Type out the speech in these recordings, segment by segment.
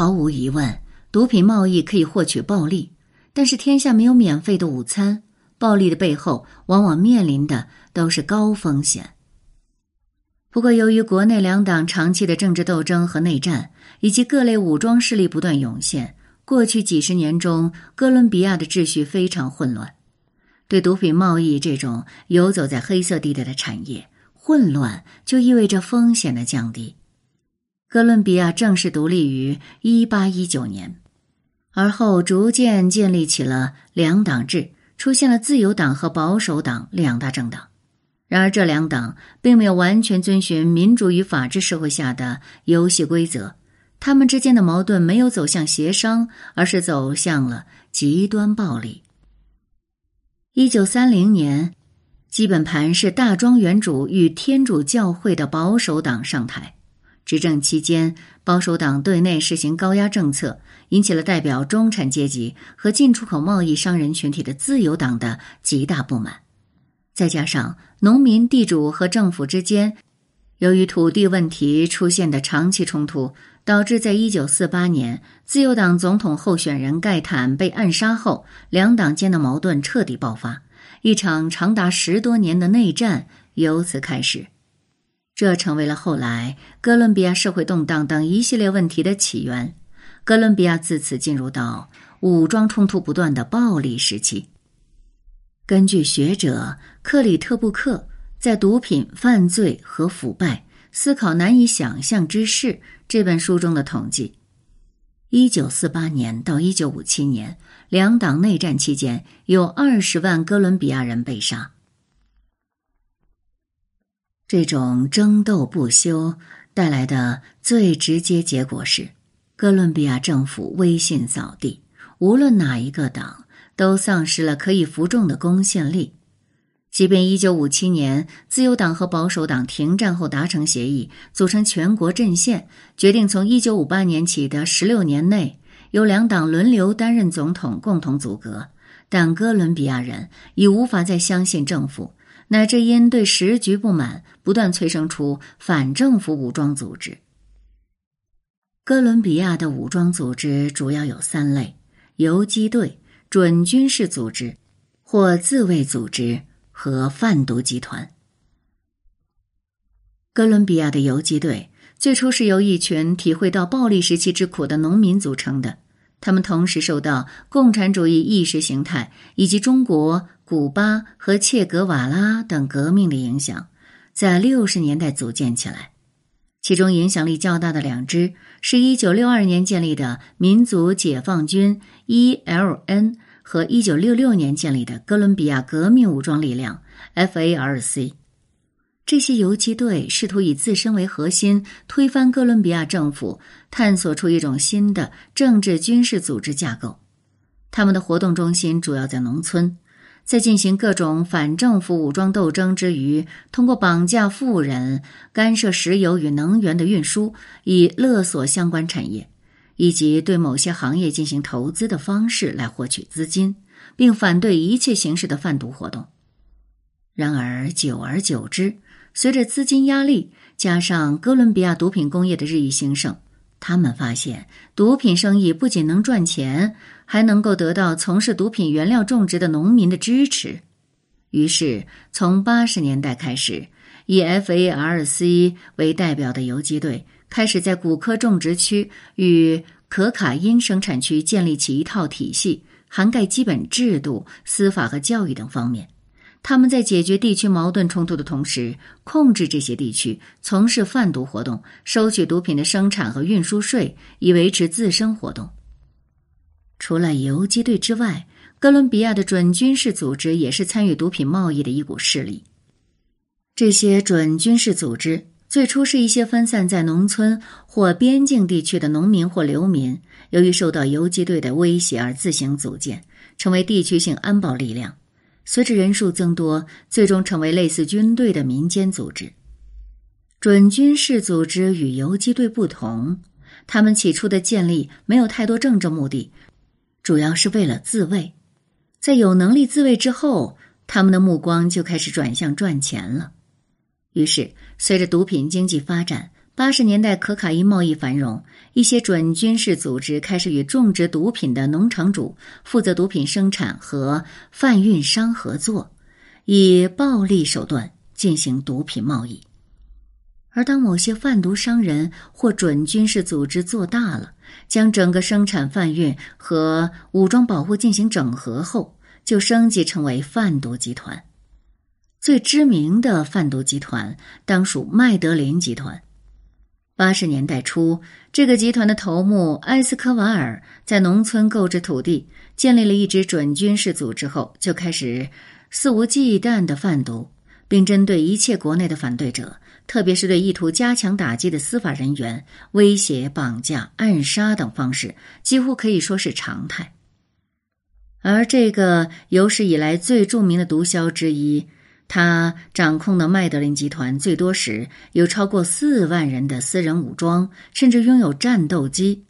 毫无疑问，毒品贸易可以获取暴利，但是天下没有免费的午餐。暴利的背后，往往面临的都是高风险。不过，由于国内两党长期的政治斗争和内战，以及各类武装势力不断涌现，过去几十年中，哥伦比亚的秩序非常混乱。对毒品贸易这种游走在黑色地带的产业，混乱就意味着风险的降低。哥伦比亚正式独立于一八一九年，而后逐渐建立起了两党制。出现了自由党和保守党两大政党，然而这两党并没有完全遵循民主与法治社会下的游戏规则，他们之间的矛盾没有走向协商，而是走向了极端暴力。一九三零年，基本盘是大庄园主与天主教会的保守党上台。执政期间，保守党对内实行高压政策，引起了代表中产阶级和进出口贸易商人群体的自由党的极大不满。再加上农民、地主和政府之间由于土地问题出现的长期冲突，导致在一九四八年自由党总统候选人盖坦被暗杀后，两党间的矛盾彻底爆发，一场长达十多年的内战由此开始。这成为了后来哥伦比亚社会动荡等一系列问题的起源。哥伦比亚自此进入到武装冲突不断的暴力时期。根据学者克里特布克在《毒品犯罪和腐败：思考难以想象之事》这本书中的统计，一九四八年到一九五七年两党内战期间，有二十万哥伦比亚人被杀。这种争斗不休带来的最直接结果是，哥伦比亚政府威信扫地，无论哪一个党都丧失了可以服众的公信力。即便一九五七年自由党和保守党停战后达成协议，组成全国阵线，决定从一九五八年起的十六年内由两党轮流担任总统，共同组阁，但哥伦比亚人已无法再相信政府。乃至因对时局不满，不断催生出反政府武装组织。哥伦比亚的武装组织主要有三类：游击队、准军事组织或自卫组织和贩毒集团。哥伦比亚的游击队最初是由一群体会到暴力时期之苦的农民组成的。他们同时受到共产主义意识形态以及中国、古巴和切格瓦拉等革命的影响，在六十年代组建起来。其中影响力较大的两支是一九六二年建立的民族解放军 （E.L.N.） 和一九六六年建立的哥伦比亚革命武装力量 （F.A.R.C.）。这些游击队试图以自身为核心推翻哥伦比亚政府，探索出一种新的政治军事组织架构。他们的活动中心主要在农村，在进行各种反政府武装斗争之余，通过绑架富人、干涉石油与能源的运输，以勒索相关产业，以及对某些行业进行投资的方式来获取资金，并反对一切形式的贩毒活动。然而，久而久之，随着资金压力加上哥伦比亚毒品工业的日益兴盛，他们发现毒品生意不仅能赚钱，还能够得到从事毒品原料种植的农民的支持。于是，从八十年代开始，以 F.A.R.C. 为代表的游击队开始在古柯种植区与可卡因生产区建立起一套体系，涵盖基本制度、司法和教育等方面。他们在解决地区矛盾冲突的同时，控制这些地区从事贩毒活动，收取毒品的生产和运输税，以维持自身活动。除了游击队之外，哥伦比亚的准军事组织也是参与毒品贸易的一股势力。这些准军事组织最初是一些分散在农村或边境地区的农民或流民，由于受到游击队的威胁而自行组建，成为地区性安保力量。随着人数增多，最终成为类似军队的民间组织。准军事组织与游击队不同，他们起初的建立没有太多政治目的，主要是为了自卫。在有能力自卫之后，他们的目光就开始转向赚钱了。于是，随着毒品经济发展，八十年代，可卡因贸易繁荣，一些准军事组织开始与种植毒品的农场主、负责毒品生产和贩运商合作，以暴力手段进行毒品贸易。而当某些贩毒商人或准军事组织做大了，将整个生产、贩运和武装保护进行整合后，就升级成为贩毒集团。最知名的贩毒集团当属麦德林集团。八十年代初，这个集团的头目埃斯科瓦尔在农村购置土地，建立了一支准军事组织后，就开始肆无忌惮的贩毒，并针对一切国内的反对者，特别是对意图加强打击的司法人员，威胁、绑架、暗杀等方式，几乎可以说是常态。而这个有史以来最著名的毒枭之一。他掌控的麦德林集团最多时有超过四万人的私人武装，甚至拥有战斗机。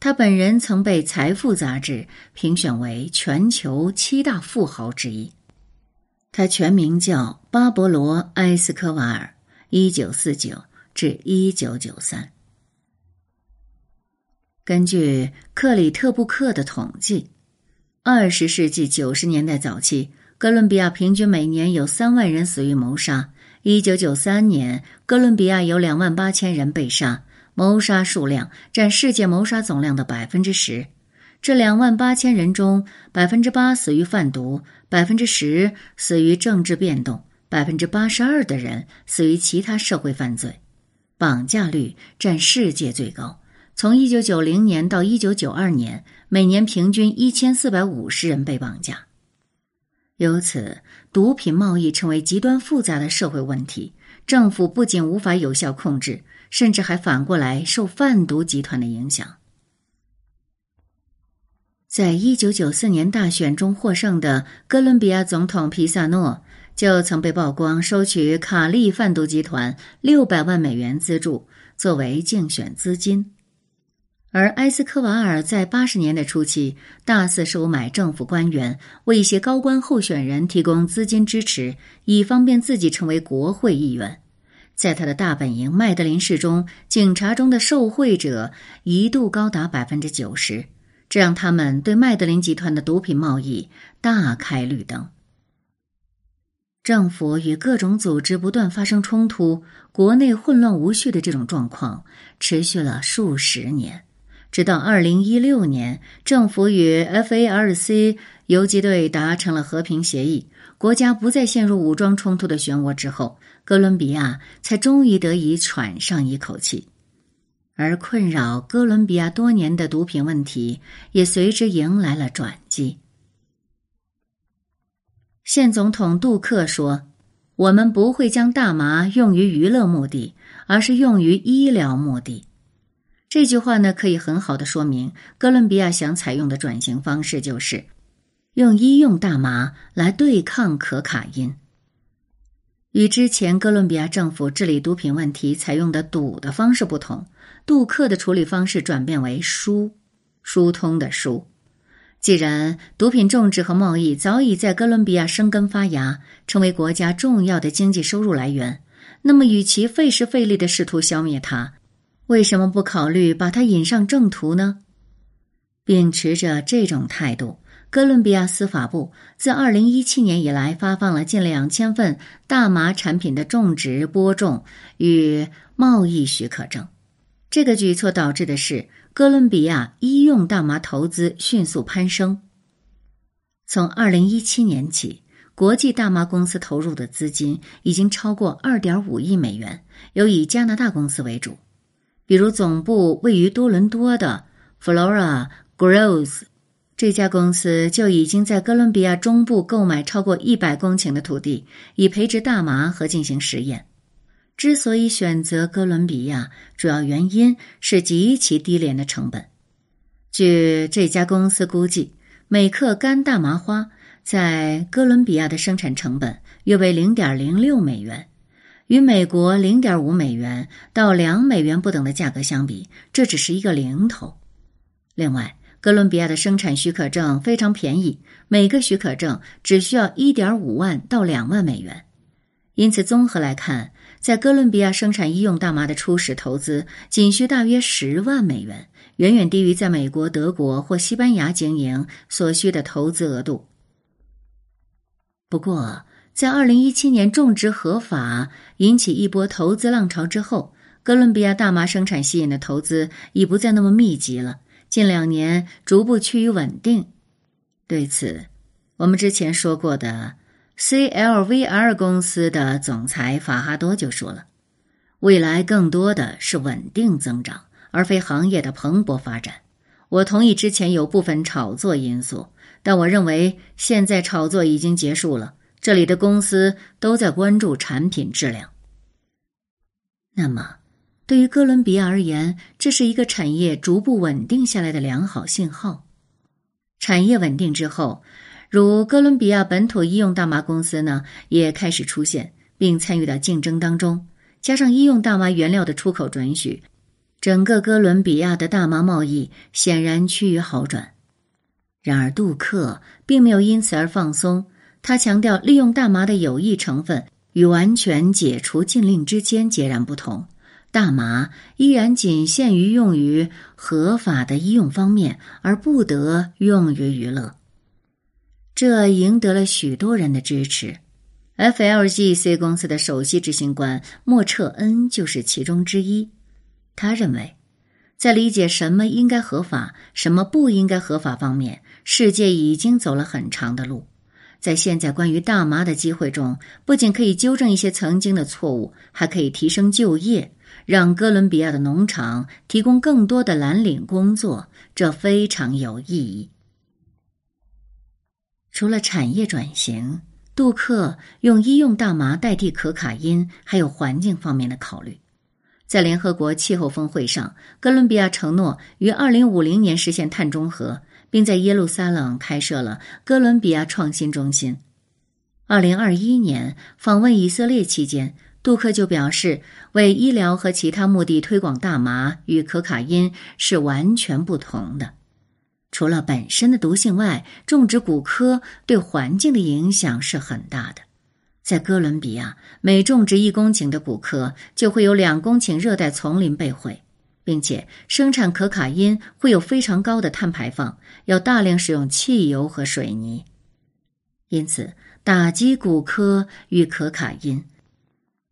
他本人曾被《财富》杂志评选为全球七大富豪之一。他全名叫巴勃罗·埃斯科瓦尔，一九四九至一九九三。根据克里特布克的统计，二十世纪九十年代早期。哥伦比亚平均每年有三万人死于谋杀。一九九三年，哥伦比亚有两万八千人被杀，谋杀数量占世界谋杀总量的百分之十。这两万八千人中，百分之八死于贩毒，百分之十死于政治变动，百分之八十二的人死于其他社会犯罪。绑架率占世界最高，从一九九零年到一九九二年，每年平均一千四百五十人被绑架。由此，毒品贸易成为极端复杂的社会问题。政府不仅无法有效控制，甚至还反过来受贩毒集团的影响。在一九九四年大选中获胜的哥伦比亚总统皮萨诺，就曾被曝光收取卡利贩毒集团六百万美元资助，作为竞选资金。而埃斯科瓦尔在八十年代初期大肆收买政府官员，为一些高官候选人提供资金支持，以方便自己成为国会议员。在他的大本营麦德林市中，警察中的受贿者一度高达百分之九十，这让他们对麦德林集团的毒品贸易大开绿灯。政府与各种组织不断发生冲突，国内混乱无序的这种状况持续了数十年。直到二零一六年，政府与 FARC 游击队达成了和平协议，国家不再陷入武装冲突的漩涡之后，哥伦比亚才终于得以喘上一口气。而困扰哥伦比亚多年的毒品问题也随之迎来了转机。现总统杜克说：“我们不会将大麻用于娱乐目的，而是用于医疗目的。”这句话呢，可以很好的说明哥伦比亚想采用的转型方式，就是用医用大麻来对抗可卡因。与之前哥伦比亚政府治理毒品问题采用的堵的方式不同，杜克的处理方式转变为疏，疏通的疏。既然毒品种植和贸易早已在哥伦比亚生根发芽，成为国家重要的经济收入来源，那么与其费时费力的试图消灭它。为什么不考虑把它引上正途呢？秉持着这种态度，哥伦比亚司法部自二零一七年以来发放了近两千份大麻产品的种植、播种与贸易许可证。这个举措导致的是哥伦比亚医用大麻投资迅速攀升。从二零一七年起，国际大麻公司投入的资金已经超过二点五亿美元，由以加拿大公司为主。比如，总部位于多伦多的 Flora Grows 这家公司就已经在哥伦比亚中部购买超过一百公顷的土地，以培植大麻和进行实验。之所以选择哥伦比亚，主要原因是极其低廉的成本。据这家公司估计，每克干大麻花在哥伦比亚的生产成本约为零点零六美元。与美国零点五美元到两美元不等的价格相比，这只是一个零头。另外，哥伦比亚的生产许可证非常便宜，每个许可证只需要一点五万到两万美元。因此，综合来看，在哥伦比亚生产医用大麻的初始投资仅需大约十万美元，远远低于在美国、德国或西班牙经营所需的投资额度。不过，在二零一七年种植合法引起一波投资浪潮之后，哥伦比亚大麻生产吸引的投资已不再那么密集了。近两年逐步趋于稳定。对此，我们之前说过的。CLVR 公司的总裁法哈多就说了：“未来更多的是稳定增长，而非行业的蓬勃发展。”我同意之前有部分炒作因素，但我认为现在炒作已经结束了。这里的公司都在关注产品质量。那么，对于哥伦比亚而言，这是一个产业逐步稳定下来的良好信号。产业稳定之后。如哥伦比亚本土医用大麻公司呢，也开始出现并参与到竞争当中。加上医用大麻原料的出口准许，整个哥伦比亚的大麻贸易显然趋于好转。然而，杜克并没有因此而放松。他强调，利用大麻的有益成分与完全解除禁令之间截然不同。大麻依然仅限于用于合法的医用方面，而不得用于娱乐。这赢得了许多人的支持，FLGC 公司的首席执行官莫彻恩就是其中之一。他认为，在理解什么应该合法、什么不应该合法方面，世界已经走了很长的路。在现在关于大麻的机会中，不仅可以纠正一些曾经的错误，还可以提升就业，让哥伦比亚的农场提供更多的蓝领工作，这非常有意义。除了产业转型，杜克用医用大麻代替可卡因，还有环境方面的考虑。在联合国气候峰会上，哥伦比亚承诺于二零五零年实现碳中和，并在耶路撒冷开设了哥伦比亚创新中心。二零二一年访问以色列期间，杜克就表示，为医疗和其他目的推广大麻与可卡因是完全不同的。除了本身的毒性外，种植古柯对环境的影响是很大的。在哥伦比亚，每种植一公顷的古柯，就会有两公顷热带丛林被毁，并且生产可卡因会有非常高的碳排放，要大量使用汽油和水泥。因此，打击古柯与可卡因。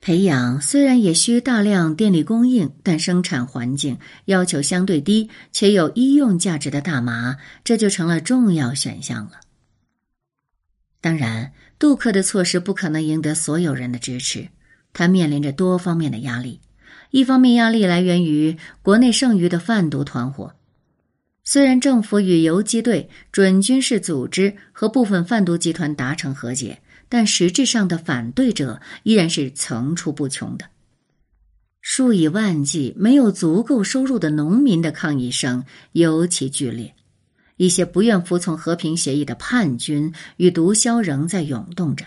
培养虽然也需大量电力供应，但生产环境要求相对低且有医用价值的大麻，这就成了重要选项了。当然，杜克的措施不可能赢得所有人的支持，他面临着多方面的压力。一方面，压力来源于国内剩余的贩毒团伙，虽然政府与游击队、准军事组织和部分贩毒集团达成和解。但实质上的反对者依然是层出不穷的，数以万计没有足够收入的农民的抗议声尤其剧烈，一些不愿服从和平协议的叛军与毒枭仍在涌动着，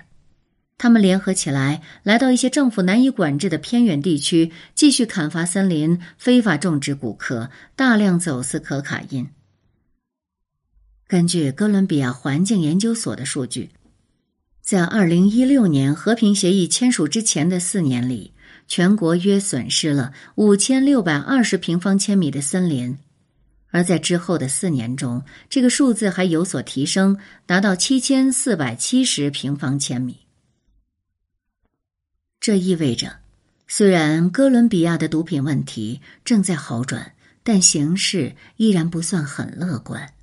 他们联合起来，来到一些政府难以管制的偏远地区，继续砍伐森林，非法种植古柯，大量走私可卡因。根据哥伦比亚环境研究所的数据。在二零一六年和平协议签署之前的四年里，全国约损失了五千六百二十平方千米的森林；而在之后的四年中，这个数字还有所提升，达到七千四百七十平方千米。这意味着，虽然哥伦比亚的毒品问题正在好转，但形势依然不算很乐观。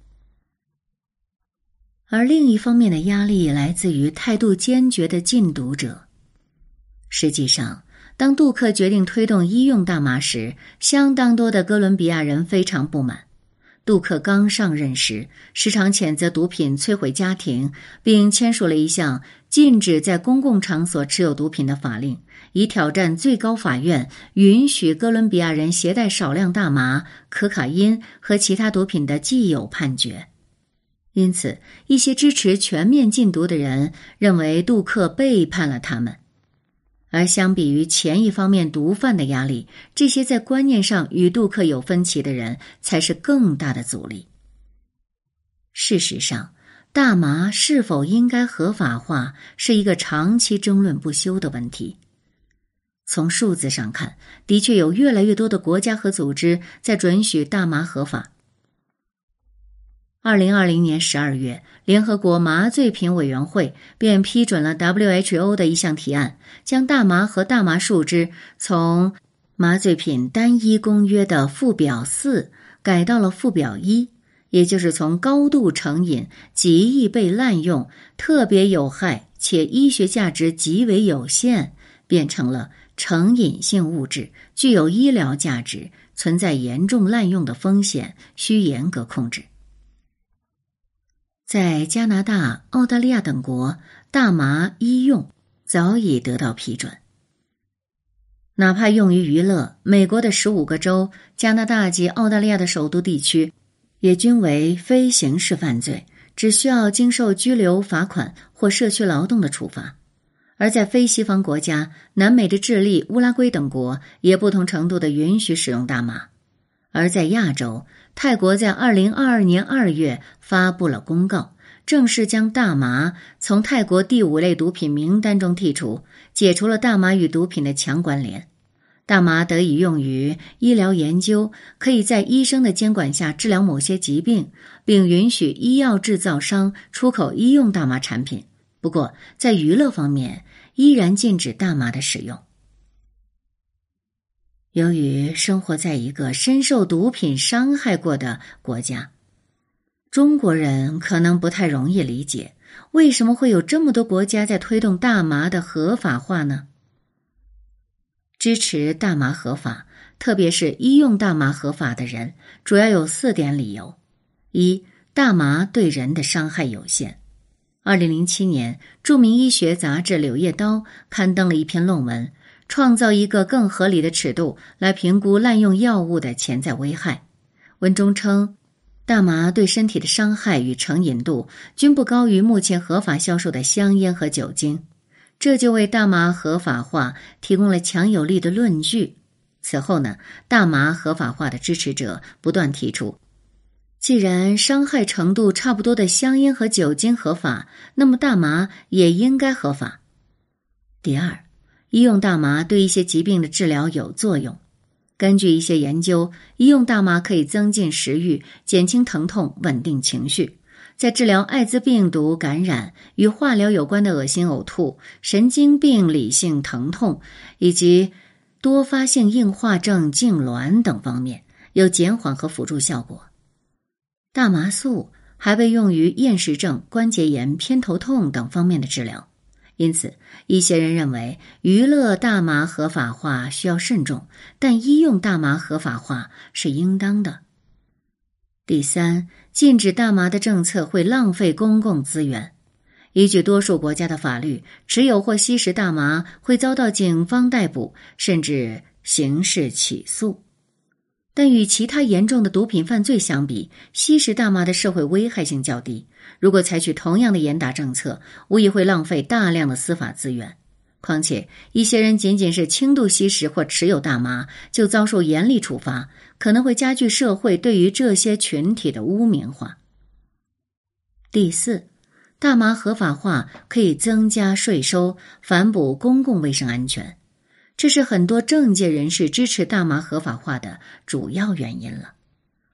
而另一方面的压力来自于态度坚决的禁毒者。实际上，当杜克决定推动医用大麻时，相当多的哥伦比亚人非常不满。杜克刚上任时，时常谴责毒品摧毁家庭，并签署了一项禁止在公共场所持有毒品的法令，以挑战最高法院允许哥伦比亚人携带少量大麻、可卡因和其他毒品的既有判决。因此，一些支持全面禁毒的人认为杜克背叛了他们，而相比于前一方面毒贩的压力，这些在观念上与杜克有分歧的人才是更大的阻力。事实上，大麻是否应该合法化是一个长期争论不休的问题。从数字上看，的确有越来越多的国家和组织在准许大麻合法。二零二零年十二月，联合国麻醉品委员会便批准了 WHO 的一项提案，将大麻和大麻树脂从麻醉品单一公约的附表四改到了附表一，也就是从高度成瘾、极易被滥用、特别有害且医学价值极为有限，变成了成瘾性物质，具有医疗价值，存在严重滥用的风险，需严格控制。在加拿大、澳大利亚等国，大麻医用早已得到批准。哪怕用于娱乐，美国的十五个州、加拿大及澳大利亚的首都地区，也均为非刑事犯罪，只需要经受拘留、罚款或社区劳动的处罚。而在非西方国家，南美的智利、乌拉圭等国也不同程度的允许使用大麻。而在亚洲，泰国在二零二二年二月发布了公告，正式将大麻从泰国第五类毒品名单中剔除，解除了大麻与毒品的强关联。大麻得以用于医疗研究，可以在医生的监管下治疗某些疾病，并允许医药制造商出口医用大麻产品。不过，在娱乐方面，依然禁止大麻的使用。由于生活在一个深受毒品伤害过的国家，中国人可能不太容易理解为什么会有这么多国家在推动大麻的合法化呢？支持大麻合法，特别是医用大麻合法的人，主要有四点理由：一、大麻对人的伤害有限。二零零七年，著名医学杂志《柳叶刀》刊登了一篇论文。创造一个更合理的尺度来评估滥用药物的潜在危害。文中称，大麻对身体的伤害与成瘾度均不高于目前合法销售的香烟和酒精，这就为大麻合法化提供了强有力的论据。此后呢，大麻合法化的支持者不断提出，既然伤害程度差不多的香烟和酒精合法，那么大麻也应该合法。第二。医用大麻对一些疾病的治疗有作用。根据一些研究，医用大麻可以增进食欲、减轻疼痛、稳定情绪。在治疗艾滋病毒感染、与化疗有关的恶心、呕吐、神经病理性疼痛以及多发性硬化症痉挛等方面有减缓和辅助效果。大麻素还被用于厌食症、关节炎、偏头痛等方面的治疗。因此，一些人认为娱乐大麻合法化需要慎重，但医用大麻合法化是应当的。第三，禁止大麻的政策会浪费公共资源。依据多数国家的法律，持有或吸食大麻会遭到警方逮捕，甚至刑事起诉。但与其他严重的毒品犯罪相比，吸食大麻的社会危害性较低。如果采取同样的严打政策，无疑会浪费大量的司法资源。况且，一些人仅仅是轻度吸食或持有大麻就遭受严厉处罚，可能会加剧社会对于这些群体的污名化。第四，大麻合法化可以增加税收，反哺公共卫生安全。这是很多政界人士支持大麻合法化的主要原因了。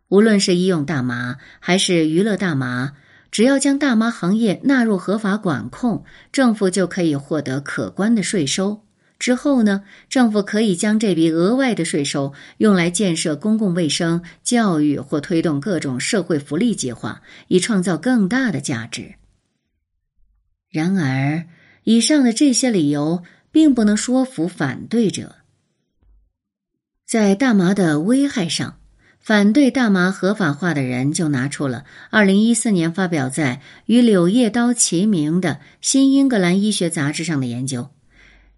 无论是医用大麻还是娱乐大麻，只要将大麻行业纳入合法管控，政府就可以获得可观的税收。之后呢，政府可以将这笔额外的税收用来建设公共卫生、教育或推动各种社会福利计划，以创造更大的价值。然而，以上的这些理由。并不能说服反对者。在大麻的危害上，反对大麻合法化的人就拿出了二零一四年发表在与《柳叶刀》齐名的《新英格兰医学杂志》上的研究。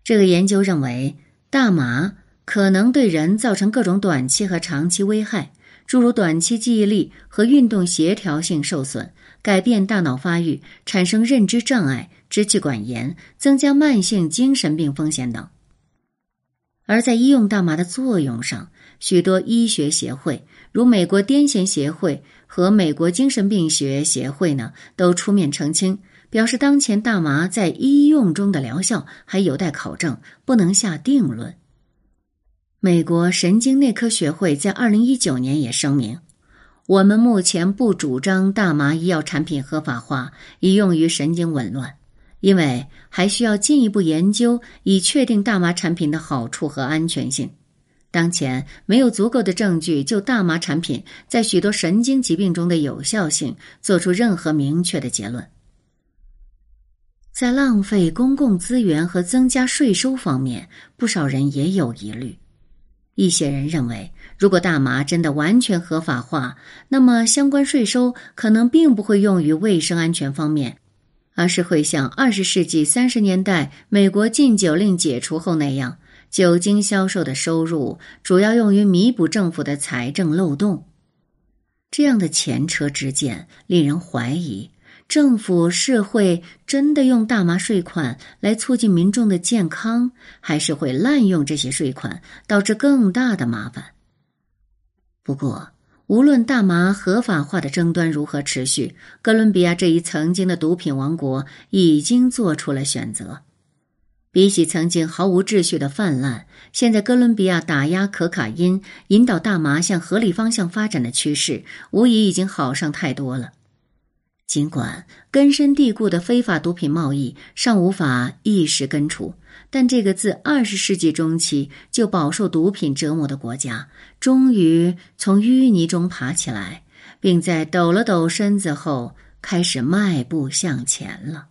这个研究认为，大麻可能对人造成各种短期和长期危害，诸如短期记忆力和运动协调性受损。改变大脑发育，产生认知障碍、支气管炎，增加慢性精神病风险等。而在医用大麻的作用上，许多医学协会，如美国癫痫协会和美国精神病学协会呢，都出面澄清，表示当前大麻在医用中的疗效还有待考证，不能下定论。美国神经内科学会在二零一九年也声明。我们目前不主张大麻医药产品合法化，以用于神经紊乱，因为还需要进一步研究，以确定大麻产品的好处和安全性。当前没有足够的证据就大麻产品在许多神经疾病中的有效性做出任何明确的结论。在浪费公共资源和增加税收方面，不少人也有疑虑。一些人认为，如果大麻真的完全合法化，那么相关税收可能并不会用于卫生安全方面，而是会像二十世纪三十年代美国禁酒令解除后那样，酒精销售的收入主要用于弥补政府的财政漏洞。这样的前车之鉴令人怀疑。政府是会真的用大麻税款来促进民众的健康，还是会滥用这些税款，导致更大的麻烦？不过，无论大麻合法化的争端如何持续，哥伦比亚这一曾经的毒品王国已经做出了选择。比起曾经毫无秩序的泛滥，现在哥伦比亚打压可卡因、引导大麻向合理方向发展的趋势，无疑已经好上太多了。尽管根深蒂固的非法毒品贸易尚无法一时根除，但这个自二十世纪中期就饱受毒品折磨的国家，终于从淤泥中爬起来，并在抖了抖身子后开始迈步向前了。